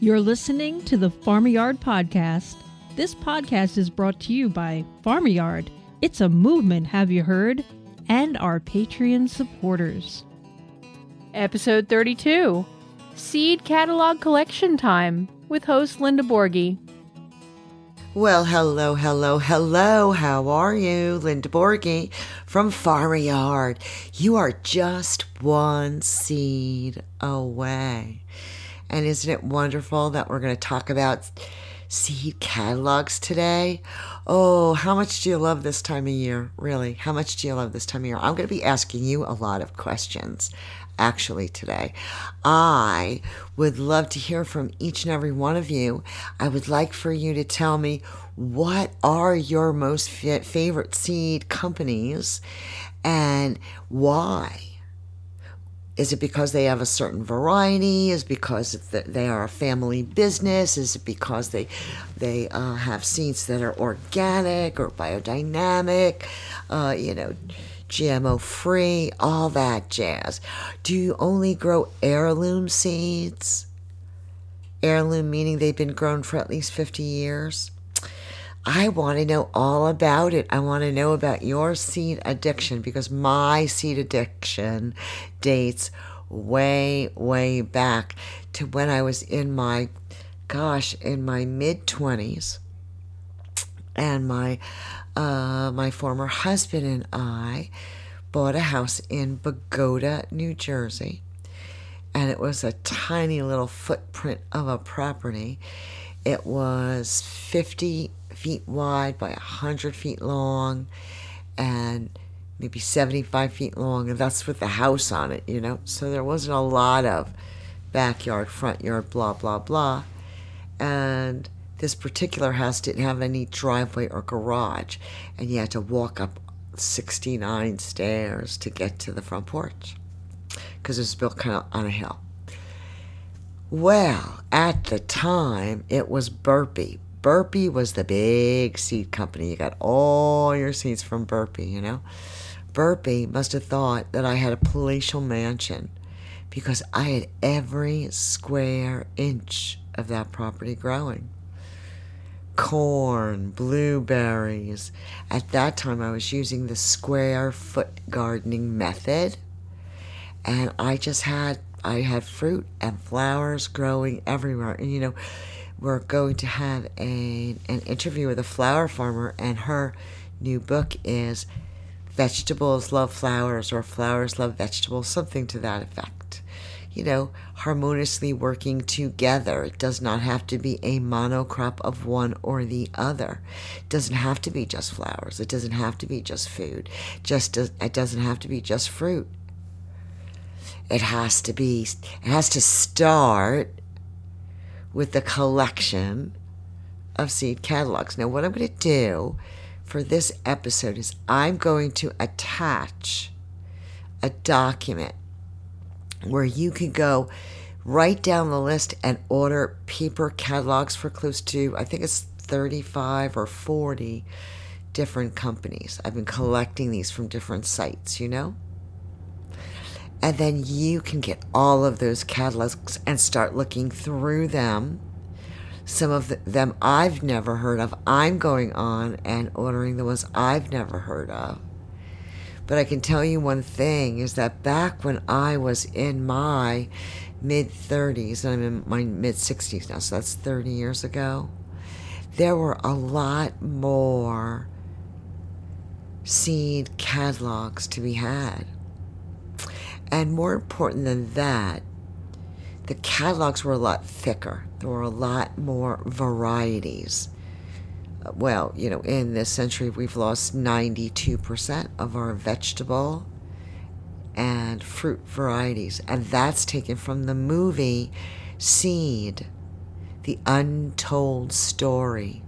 You're listening to the Farm-A-Yard Podcast. This podcast is brought to you by Farm-A-Yard. It's a movement, have you heard? And our Patreon supporters. Episode 32 Seed Catalog Collection Time with host Linda Borghi. Well, hello, hello, hello. How are you? Linda Borghi from Farm-A-Yard. You are just one seed away. And isn't it wonderful that we're going to talk about seed catalogs today? Oh, how much do you love this time of year? Really? How much do you love this time of year? I'm going to be asking you a lot of questions actually today. I would love to hear from each and every one of you. I would like for you to tell me what are your most favorite seed companies and why? Is it because they have a certain variety? Is it because they are a family business? Is it because they they uh, have seeds that are organic or biodynamic? Uh, you know, GMO free, all that jazz. Do you only grow heirloom seeds? Heirloom meaning they've been grown for at least 50 years? I want to know all about it. I want to know about your seed addiction because my seed addiction dates way, way back to when I was in my, gosh, in my mid 20s. And my, uh, my former husband and I bought a house in Bogota, New Jersey. And it was a tiny little footprint of a property. It was 50 feet wide by 100 feet long and maybe 75 feet long, and that's with the house on it, you know? So there wasn't a lot of backyard, front yard, blah, blah, blah. And this particular house didn't have any driveway or garage, and you had to walk up 69 stairs to get to the front porch because it was built kind of on a hill. Well, at the time, it was Burpee. Burpee was the big seed company. You got all your seeds from Burpee, you know? Burpee must have thought that I had a palatial mansion because I had every square inch of that property growing. Corn, blueberries. At that time, I was using the square foot gardening method, and I just had I had fruit and flowers growing everywhere. And you know, we're going to have a, an interview with a flower farmer, and her new book is Vegetables Love Flowers or Flowers Love Vegetables, something to that effect. You know, harmoniously working together. It does not have to be a monocrop of one or the other. It doesn't have to be just flowers. It doesn't have to be just food. Just it doesn't have to be just fruit. It has to be. It has to start with the collection of seed catalogs. Now, what I'm going to do for this episode is I'm going to attach a document where you can go write down the list and order paper catalogs for close to, I think it's 35 or 40 different companies. I've been collecting these from different sites, you know? And then you can get all of those catalogs and start looking through them. Some of them I've never heard of. I'm going on and ordering the ones I've never heard of. But I can tell you one thing is that back when I was in my mid 30s, and I'm in my mid 60s now, so that's 30 years ago, there were a lot more seed catalogs to be had. And more important than that, the catalogs were a lot thicker. There were a lot more varieties. Uh, well, you know, in this century, we've lost 92% of our vegetable and fruit varieties. And that's taken from the movie Seed, the untold story.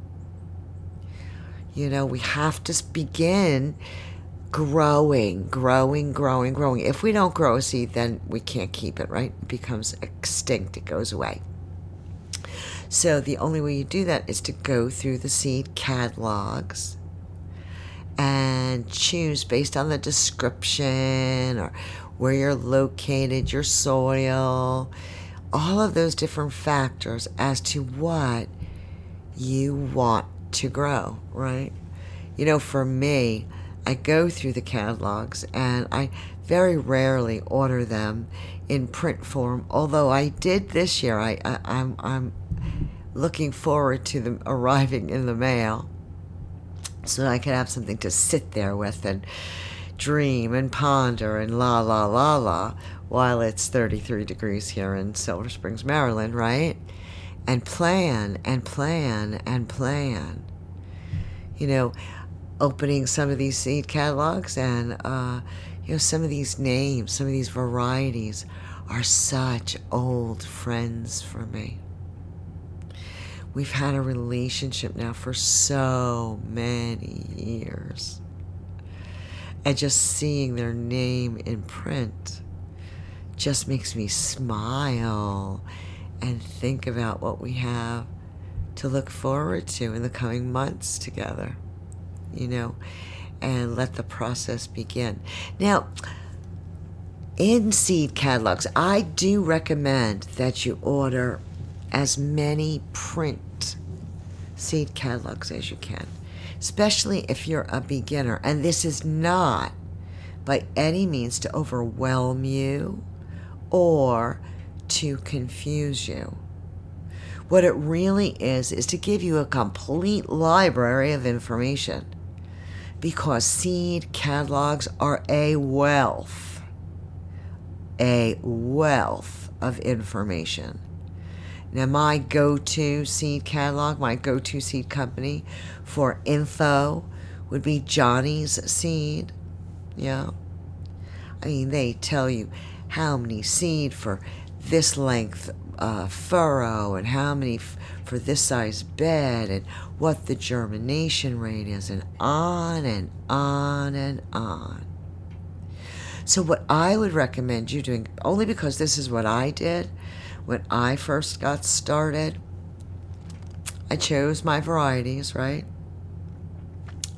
You know, we have to begin growing, growing, growing, growing. If we don't grow a seed, then we can't keep it, right? It becomes extinct, it goes away. So the only way you do that is to go through the seed catalogs and choose based on the description or where you're located, your soil, all of those different factors as to what you want to grow, right? You know, for me, I go through the catalogs and I very rarely order them in print form. Although I did this year, I, I I'm I'm looking forward to them arriving in the mail, so I could have something to sit there with and dream and ponder and la la la la while it's 33 degrees here in Silver Springs, Maryland, right? And plan and plan and plan. You know, opening some of these seed catalogs and uh, you know some of these names, some of these varieties are such old friends for me. We've had a relationship now for so many years. And just seeing their name in print just makes me smile and think about what we have to look forward to in the coming months together, you know, and let the process begin. Now, in seed catalogs, I do recommend that you order as many print seed catalogs as you can, especially if you're a beginner. And this is not by any means to overwhelm you or to confuse you. What it really is, is to give you a complete library of information because seed catalogs are a wealth, a wealth of information. Now, my go to seed catalog, my go to seed company for info would be Johnny's Seed. Yeah. I mean, they tell you how many seed for this length uh, furrow and how many f- for this size bed and what the germination rate is and on and on and on. So, what I would recommend you doing, only because this is what I did when I first got started, I chose my varieties, right?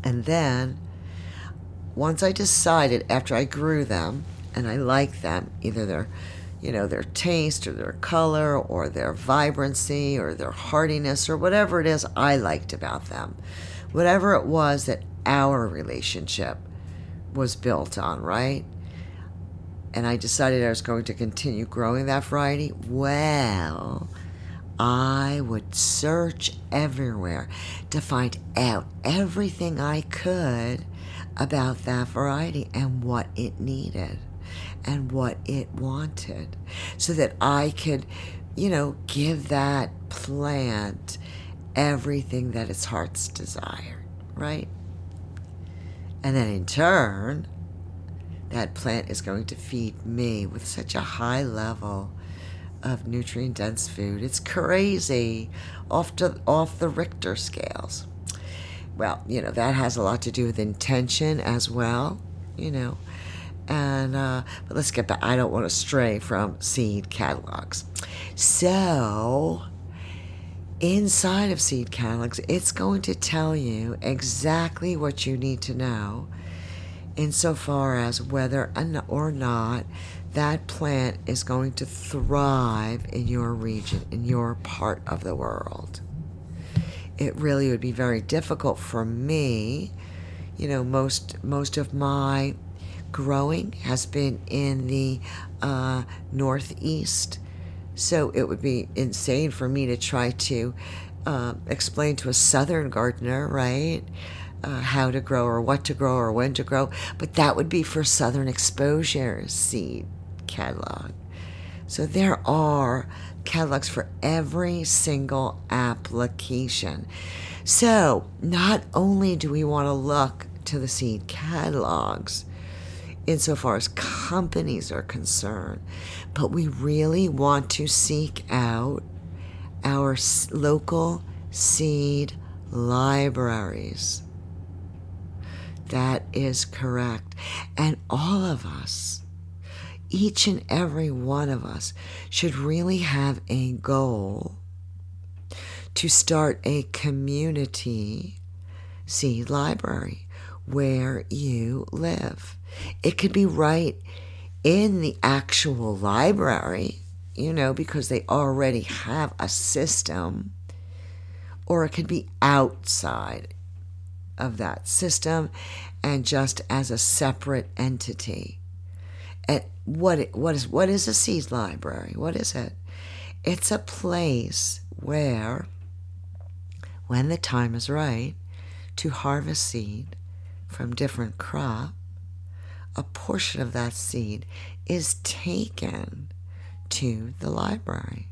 And then once I decided after I grew them and I liked them, either their you know, their taste or their color or their vibrancy or their hardiness or whatever it is I liked about them. Whatever it was that our relationship was built on, right? And I decided I was going to continue growing that variety. Well, I would search everywhere to find out everything I could about that variety and what it needed and what it wanted so that I could, you know, give that plant everything that its heart's desired, right? And then in turn, that plant is going to feed me with such a high level of nutrient dense food. It's crazy off to off the Richter scales. Well, you know, that has a lot to do with intention as well, you know. And uh, but let's get back. I don't want to stray from seed catalogs. So inside of seed catalogs, it's going to tell you exactly what you need to know insofar as whether or not that plant is going to thrive in your region, in your part of the world. It really would be very difficult for me. You know, most most of my growing has been in the uh, northeast. So it would be insane for me to try to uh, explain to a southern gardener, right, uh, how to grow or what to grow or when to grow. But that would be for southern exposure seed catalog. So there are catalogs for every single application. So not only do we want to look to the seed catalogs, insofar as companies are concerned, but we really want to seek out our local seed libraries. That is correct. And all of us, each and every one of us, should really have a goal to start a community seed library where you live. It could be right in the actual library, you know, because they already have a system, or it could be outside of that system and just as a separate entity. And what what is what is a seed library? What is it? It's a place where when the time is right to harvest seed from different crop, a portion of that seed is taken to the library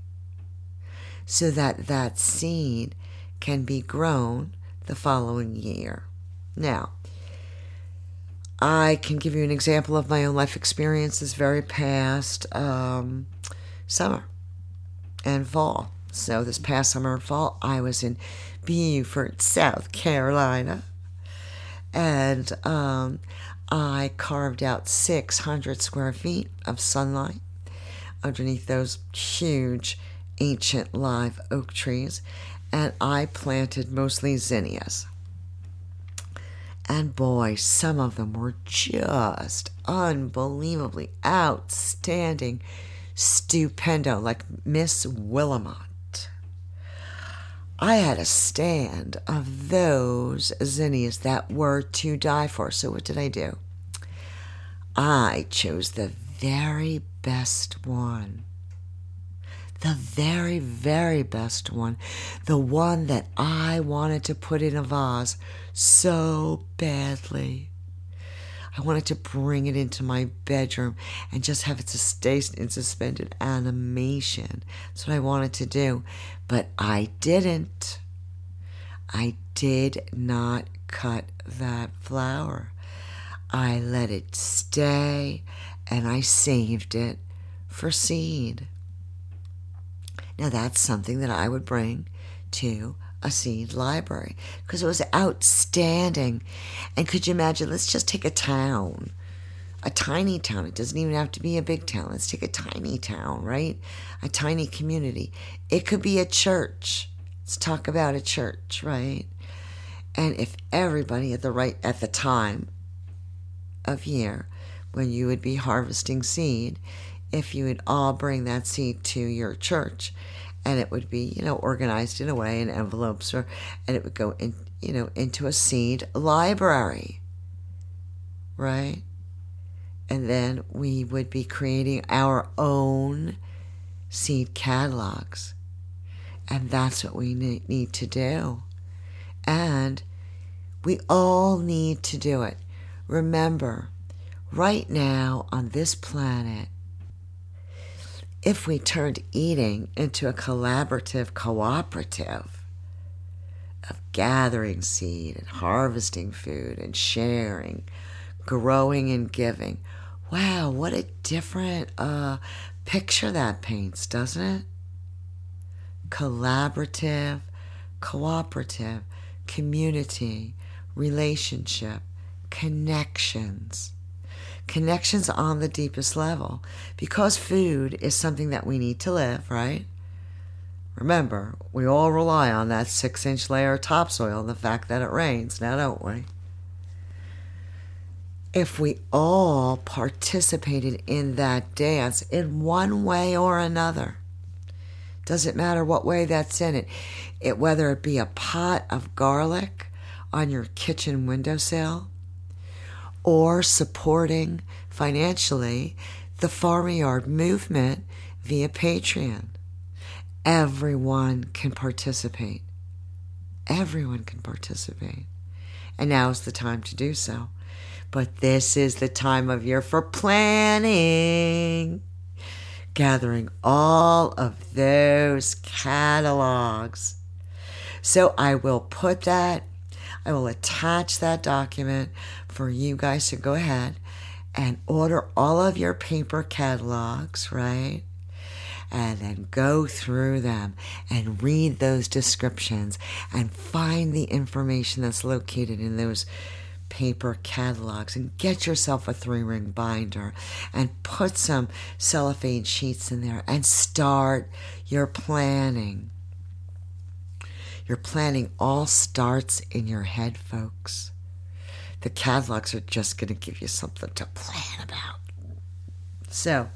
so that that seed can be grown the following year. Now, I can give you an example of my own life experiences very past um, summer and fall. So, this past summer and fall, I was in Beaufort, South Carolina, and um, I carved out 600 square feet of sunlight underneath those huge ancient live oak trees, and I planted mostly zinnias. And boy, some of them were just unbelievably outstanding, stupendo, like Miss Willamette. I had a stand of those zinnias that were to die for. So, what did I do? I chose the very best one the very, very best one, the one that I wanted to put in a vase so badly. I wanted to bring it into my bedroom and just have it stay in suspended animation. That's what I wanted to do. But I didn't. I did not cut that flower. I let it stay and I saved it for seed. Now, that's something that I would bring to a seed library because it was outstanding. And could you imagine? Let's just take a town, a tiny town. It doesn't even have to be a big town. Let's take a tiny town, right? A tiny community. It could be a church. Let's talk about a church, right? And if everybody at the right at the time of year when you would be harvesting seed, if you would all bring that seed to your church and it would be you know organized in a way in envelopes or and it would go in you know into a seed library right? And then we would be creating our own seed catalogs. And that's what we need to do. And we all need to do it. Remember right now on this planet if we turned eating into a collaborative cooperative of gathering seed and harvesting food and sharing, growing and giving. Wow, what a different uh, picture that paints, doesn't it? Collaborative, cooperative, community, relationship, connections connections on the deepest level because food is something that we need to live, right? Remember, we all rely on that six inch layer of topsoil and the fact that it rains, now don't we? If we all participated in that dance in one way or another, doesn't matter what way that's in it, it whether it be a pot of garlic on your kitchen windowsill or supporting financially the Farm-A-Yard movement via Patreon. Everyone can participate. Everyone can participate. And now is the time to do so. But this is the time of year for planning, gathering all of those catalogs. So I will put that, I will attach that document for you guys to go ahead and order all of your paper catalogs, right? And then go through them and read those descriptions and find the information that's located in those paper catalogs and get yourself a three ring binder and put some cellophane sheets in there and start your planning. Your planning all starts in your head, folks the catalogs are just going to give you something to plan about. So,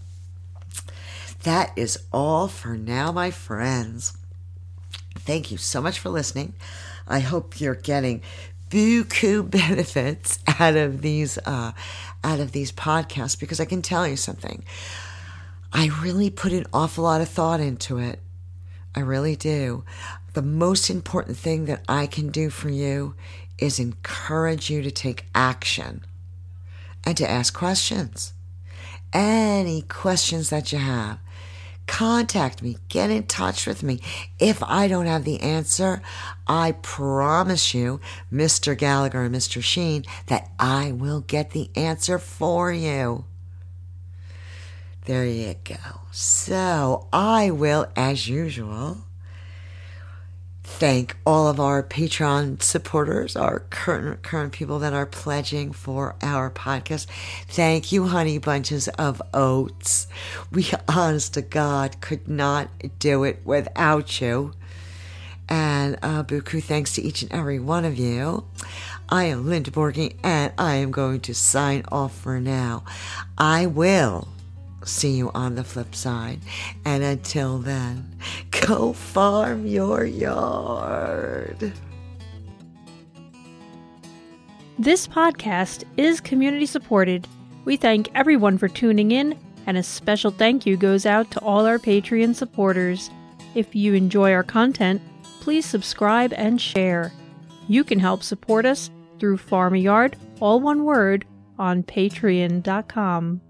that is all for now, my friends. Thank you so much for listening. I hope you're getting buku benefits out of these uh, out of these podcasts because I can tell you something. I really put an awful lot of thought into it. I really do. The most important thing that I can do for you is encourage you to take action and to ask questions. Any questions that you have, contact me, get in touch with me. If I don't have the answer, I promise you, Mr. Gallagher and Mr. Sheen, that I will get the answer for you. There you go. So I will, as usual, thank all of our Patreon supporters, our current current people that are pledging for our podcast. Thank you, honey bunches of oats. We, honest to God, could not do it without you. And uh, buku thanks to each and every one of you. I am Linda Borghi, and I am going to sign off for now. I will see you on the flip side. And until then, go farm your yard. This podcast is community supported. We thank everyone for tuning in, and a special thank you goes out to all our Patreon supporters. If you enjoy our content, please subscribe and share. You can help support us through Farm Yard, all one word, on patreon.com.